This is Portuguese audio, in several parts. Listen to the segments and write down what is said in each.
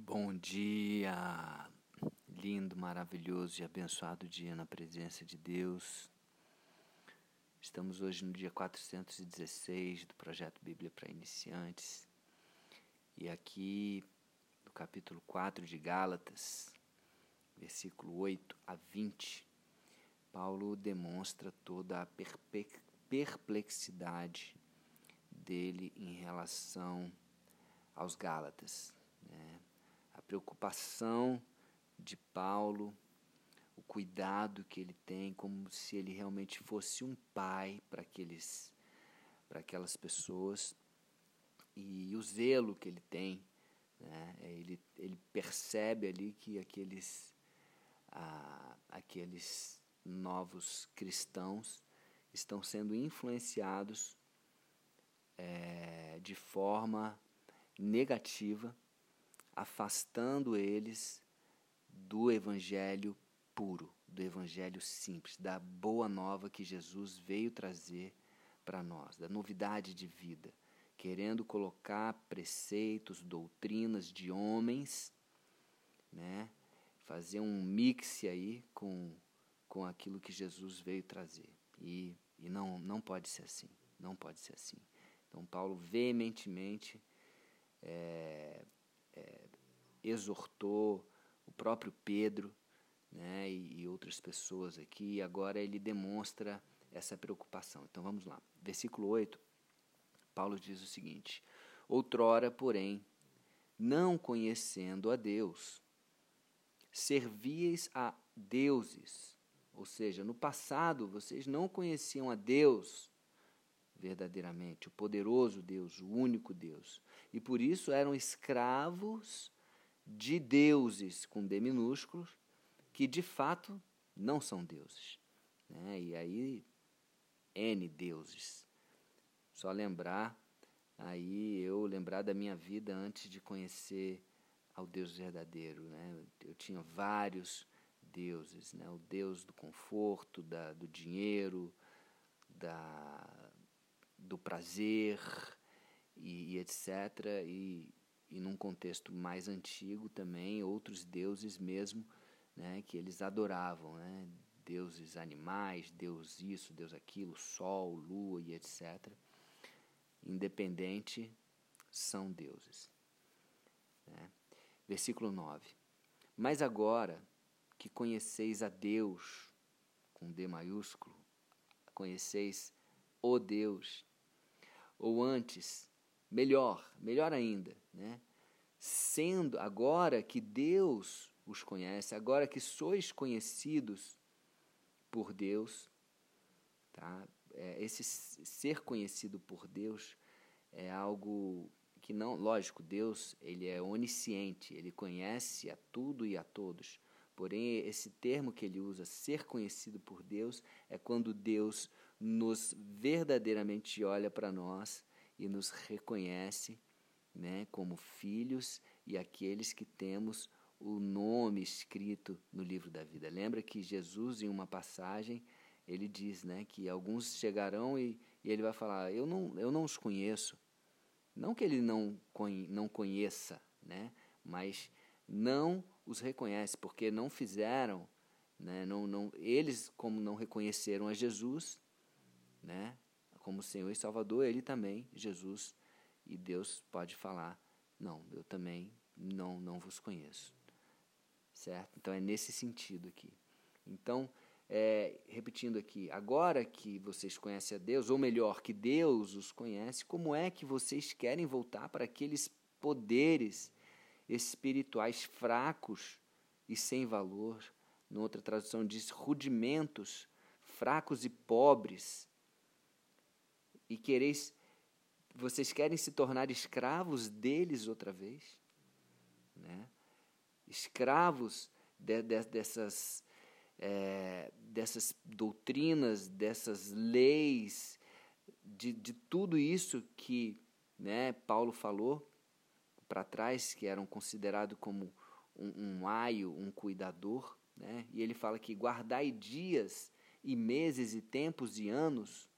Bom dia, lindo, maravilhoso e abençoado dia na presença de Deus. Estamos hoje no dia 416 do projeto Bíblia para Iniciantes. E aqui no capítulo 4 de Gálatas, versículo 8 a 20, Paulo demonstra toda a perplexidade dele em relação aos Gálatas. Né? A preocupação de Paulo, o cuidado que ele tem, como se ele realmente fosse um pai para aqueles, para aquelas pessoas, e o zelo que ele tem. Né? Ele, ele percebe ali que aqueles, ah, aqueles novos cristãos estão sendo influenciados é, de forma negativa, afastando eles do evangelho puro, do evangelho simples, da boa nova que Jesus veio trazer para nós, da novidade de vida, querendo colocar preceitos, doutrinas de homens, né? Fazer um mix aí com com aquilo que Jesus veio trazer. E, e não, não pode ser assim. Não pode ser assim. Então, Paulo veementemente é, é, exortou o próprio Pedro né, e, e outras pessoas aqui, e agora ele demonstra essa preocupação. Então vamos lá. Versículo 8, Paulo diz o seguinte: Outrora, porém, não conhecendo a Deus, servieis a deuses ou seja, no passado vocês não conheciam a Deus verdadeiramente, o poderoso Deus, o único Deus. E por isso eram escravos de deuses com D minúsculos, que de fato não são deuses. Né? E aí, N deuses. Só lembrar, aí eu lembrar da minha vida antes de conhecer ao Deus verdadeiro. Né? Eu tinha vários deuses, né? o deus do conforto, da, do dinheiro, da, do prazer e, e etc. E, e num contexto mais antigo também, outros deuses mesmo né? que eles adoravam, né? deuses animais, deus isso, deus aquilo, sol, lua e etc. Independente, são deuses. Né? Versículo 9. Mas agora que conheceis a Deus, com D maiúsculo, conheceis o Deus. Ou antes, melhor, melhor ainda, né? Sendo agora que Deus os conhece, agora que sois conhecidos por Deus, tá? É, esse ser conhecido por Deus é algo que não, lógico, Deus ele é onisciente, ele conhece a tudo e a todos. Porém, esse termo que ele usa, ser conhecido por Deus, é quando Deus nos verdadeiramente olha para nós e nos reconhece né, como filhos e aqueles que temos o nome escrito no livro da vida. Lembra que Jesus, em uma passagem, ele diz né, que alguns chegarão e, e ele vai falar: eu não, eu não os conheço. Não que ele não, não conheça, né, mas não os reconhece, porque não fizeram, né, não, não, eles, como não reconheceram a Jesus, né, como Senhor e Salvador, ele também, Jesus, e Deus pode falar: Não, eu também não, não vos conheço. Certo? Então é nesse sentido aqui. Então, é, repetindo aqui, agora que vocês conhecem a Deus, ou melhor, que Deus os conhece, como é que vocês querem voltar para aqueles poderes espirituais fracos e sem valor. Noutra tradução diz rudimentos, fracos e pobres. E quereis, vocês querem se tornar escravos deles outra vez? Né? Escravos de, de, dessas, é, dessas doutrinas, dessas leis, de, de tudo isso que né, Paulo falou para trás, que eram considerados como um, um aio, um cuidador, né? e ele fala que guardai dias e meses e tempos e anos,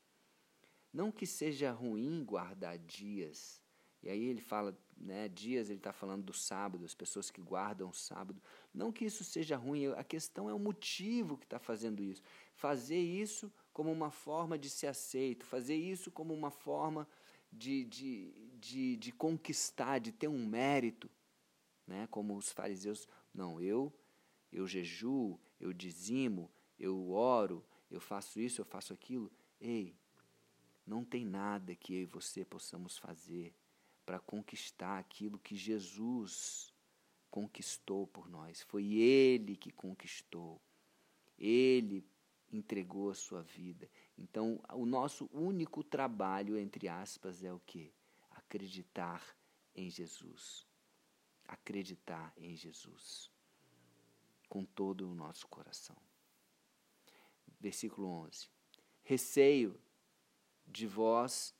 não que seja ruim guardar dias, e aí ele fala né, dias ele está falando do sábado, as pessoas que guardam o sábado. Não que isso seja ruim, a questão é o motivo que está fazendo isso. Fazer isso como uma forma de ser aceito, fazer isso como uma forma de, de, de, de conquistar, de ter um mérito, né? como os fariseus. Não, eu, eu jejuo, eu dizimo, eu oro, eu faço isso, eu faço aquilo. Ei, não tem nada que eu e você possamos fazer para conquistar aquilo que Jesus conquistou por nós. Foi Ele que conquistou. Ele entregou a sua vida. Então, o nosso único trabalho, entre aspas, é o que? Acreditar em Jesus. Acreditar em Jesus. Com todo o nosso coração. Versículo 11. Receio de vós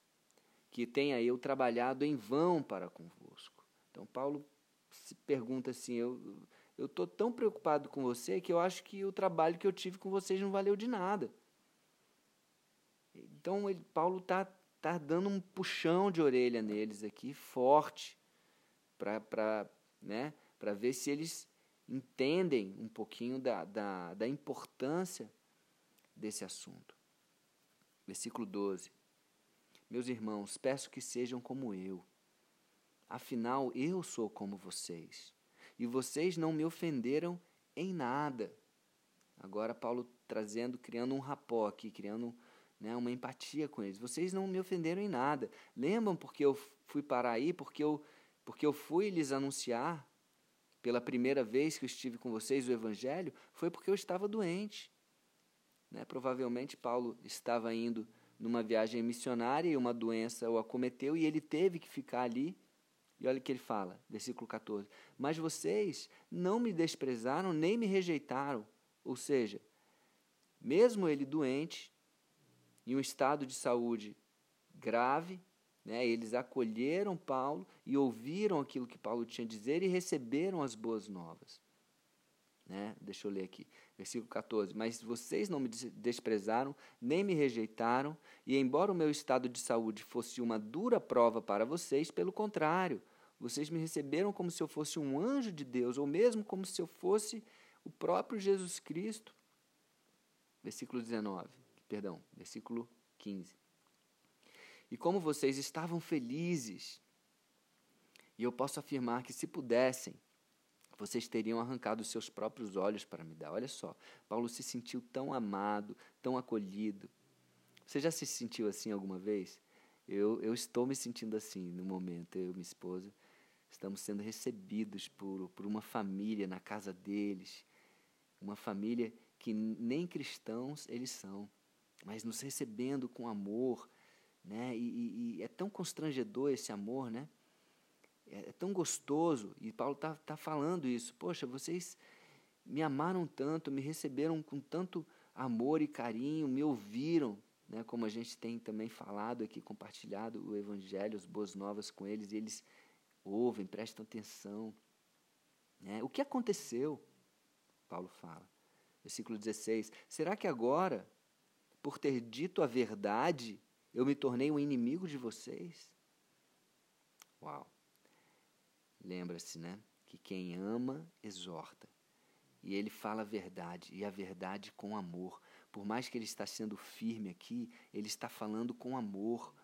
que tenha eu trabalhado em vão para convosco. Então, Paulo se pergunta assim: eu eu estou tão preocupado com você que eu acho que o trabalho que eu tive com vocês não valeu de nada. Então, ele, Paulo está tá dando um puxão de orelha neles aqui, forte, para né, ver se eles entendem um pouquinho da, da, da importância desse assunto. Versículo 12. Meus irmãos, peço que sejam como eu. Afinal, eu sou como vocês. E vocês não me ofenderam em nada. Agora, Paulo trazendo, criando um rapó aqui, criando né, uma empatia com eles. Vocês não me ofenderam em nada. Lembram porque eu fui parar aí? Porque eu, porque eu fui lhes anunciar pela primeira vez que eu estive com vocês o Evangelho? Foi porque eu estava doente. Né? Provavelmente Paulo estava indo numa viagem missionária e uma doença o acometeu e ele teve que ficar ali. E olha o que ele fala, versículo 14: Mas vocês não me desprezaram nem me rejeitaram. Ou seja, mesmo ele doente, em um estado de saúde grave, né, eles acolheram Paulo e ouviram aquilo que Paulo tinha a dizer e receberam as boas novas. Né? Deixa eu ler aqui, versículo 14. Mas vocês não me desprezaram, nem me rejeitaram, e embora o meu estado de saúde fosse uma dura prova para vocês, pelo contrário, vocês me receberam como se eu fosse um anjo de Deus, ou mesmo como se eu fosse o próprio Jesus Cristo. Versículo 19, perdão, versículo 15. E como vocês estavam felizes, e eu posso afirmar que se pudessem, vocês teriam arrancado os seus próprios olhos para me dar. Olha só, Paulo se sentiu tão amado, tão acolhido. Você já se sentiu assim alguma vez? Eu, eu estou me sentindo assim no momento, eu e minha esposa. Estamos sendo recebidos por, por uma família na casa deles. Uma família que nem cristãos eles são, mas nos recebendo com amor. Né? E, e, e é tão constrangedor esse amor, né? É, é tão gostoso, e Paulo está tá falando isso. Poxa, vocês me amaram tanto, me receberam com tanto amor e carinho, me ouviram, né, como a gente tem também falado aqui, compartilhado o Evangelho, as boas novas com eles, e eles ouvem, prestam atenção. Né? O que aconteceu? Paulo fala. Versículo 16: Será que agora, por ter dito a verdade, eu me tornei um inimigo de vocês? Uau! Lembra-se, né? Que quem ama, exorta. E ele fala a verdade, e a verdade com amor. Por mais que ele está sendo firme aqui, ele está falando com amor.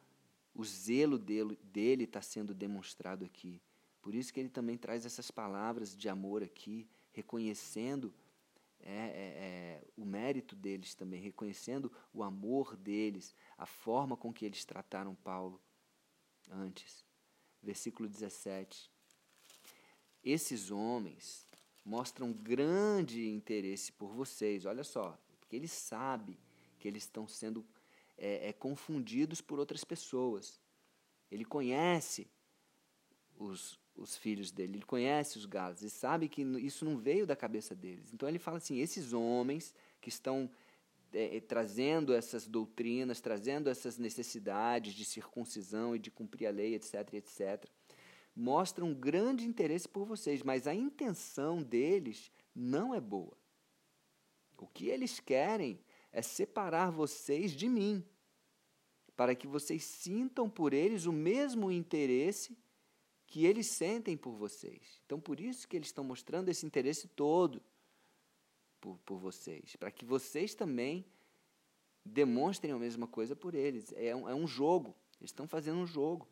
O zelo dele, está sendo demonstrado aqui. Por isso que ele também traz essas palavras de amor aqui, reconhecendo é, é, é, o mérito deles também, reconhecendo o amor deles, a forma com que eles trataram Paulo antes. Versículo 17. Esses homens mostram grande interesse por vocês. Olha só, porque ele sabe que eles estão sendo é, é, confundidos por outras pessoas. Ele conhece os, os filhos dele, ele conhece os galos, e sabe que isso não veio da cabeça deles. Então ele fala assim: esses homens que estão é, é, trazendo essas doutrinas, trazendo essas necessidades de circuncisão e de cumprir a lei, etc, etc mostram grande interesse por vocês, mas a intenção deles não é boa. O que eles querem é separar vocês de mim, para que vocês sintam por eles o mesmo interesse que eles sentem por vocês. Então, por isso que eles estão mostrando esse interesse todo por, por vocês, para que vocês também demonstrem a mesma coisa por eles. É um, é um jogo. Eles estão fazendo um jogo.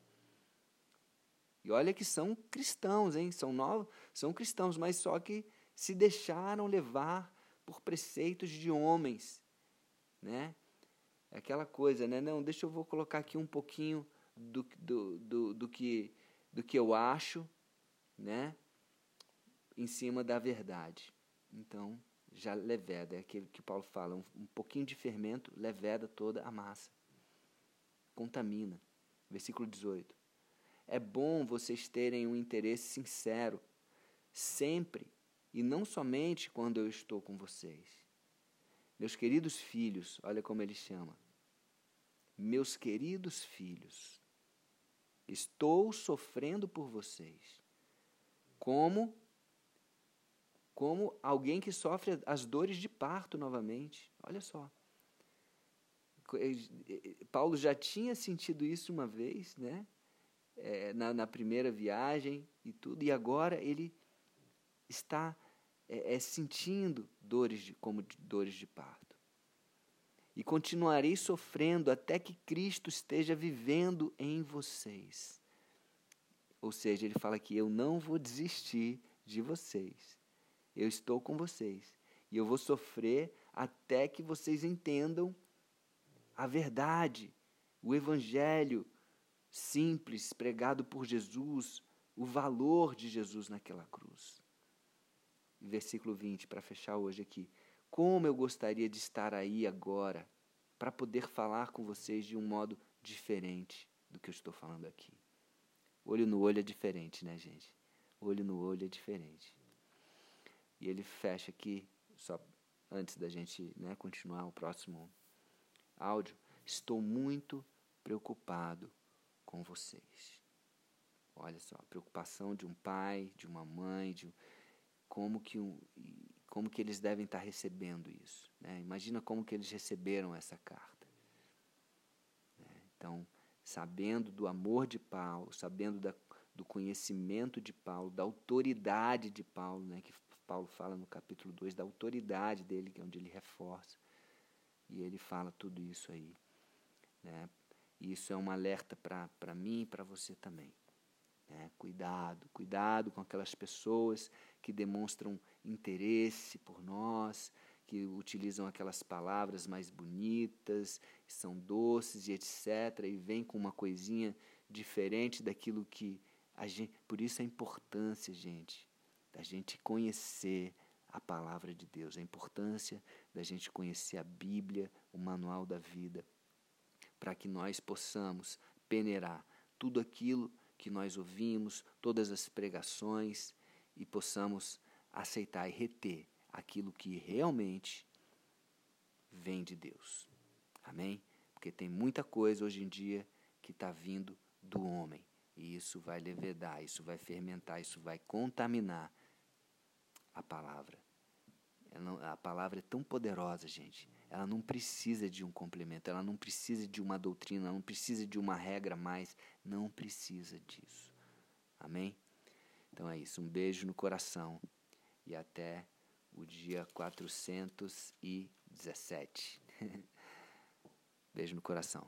E olha que são cristãos, hein? São novos, são cristãos, mas só que se deixaram levar por preceitos de homens, né? É aquela coisa, né? Não, deixa eu vou colocar aqui um pouquinho do, do, do, do que do que eu acho, né? Em cima da verdade. Então, já leveda, é aquele que Paulo fala, um, um pouquinho de fermento leveda toda a massa. Contamina. Versículo 18. É bom vocês terem um interesse sincero, sempre, e não somente quando eu estou com vocês. Meus queridos filhos, olha como ele chama. Meus queridos filhos, estou sofrendo por vocês, como como alguém que sofre as dores de parto novamente. Olha só. Paulo já tinha sentido isso uma vez, né? É, na, na, primeira viagem e tudo, e agora ele está é, é, sentindo dores de, como de, dores de parto. E continuarei sofrendo até que Cristo esteja vivendo em vocês. Ou seja, ele fala que eu não vou desistir de vocês. Eu estou com vocês. E eu vou sofrer até que vocês entendam a verdade, o evangelho simples pregado por Jesus, o valor de Jesus naquela cruz. Versículo 20, para fechar hoje aqui. Como eu gostaria de estar aí agora para poder falar com vocês de um modo diferente do que eu estou falando aqui. Olho no olho é diferente, né, gente? Olho no olho é diferente. E ele fecha aqui, só antes da gente né, continuar o próximo áudio. Estou muito preocupado com vocês. Olha só, a preocupação de um pai, de uma mãe, de como que, um, como que eles devem estar recebendo isso. Né? Imagina como que eles receberam essa carta. Né? Então, sabendo do amor de Paulo, sabendo da, do conhecimento de Paulo, da autoridade de Paulo, né? que Paulo fala no capítulo 2 da autoridade dele, que é onde ele reforça. E ele fala tudo isso aí. Né? E isso é um alerta para mim e para você também. Né? Cuidado, cuidado com aquelas pessoas que demonstram interesse por nós, que utilizam aquelas palavras mais bonitas, são doces e etc. E vem com uma coisinha diferente daquilo que a gente. Por isso a importância, gente, da gente conhecer a palavra de Deus, a importância da gente conhecer a Bíblia, o manual da vida, para que nós possamos peneirar tudo aquilo que nós ouvimos, todas as pregações e possamos aceitar e reter aquilo que realmente vem de Deus. Amém? Porque tem muita coisa hoje em dia que está vindo do homem. E isso vai levedar, isso vai fermentar, isso vai contaminar a palavra. Não, a palavra é tão poderosa, gente. Ela não precisa de um complemento, ela não precisa de uma doutrina, ela não precisa de uma regra mais. Não precisa disso. Amém? Então é isso. Um beijo no coração e até o dia 417. beijo no coração.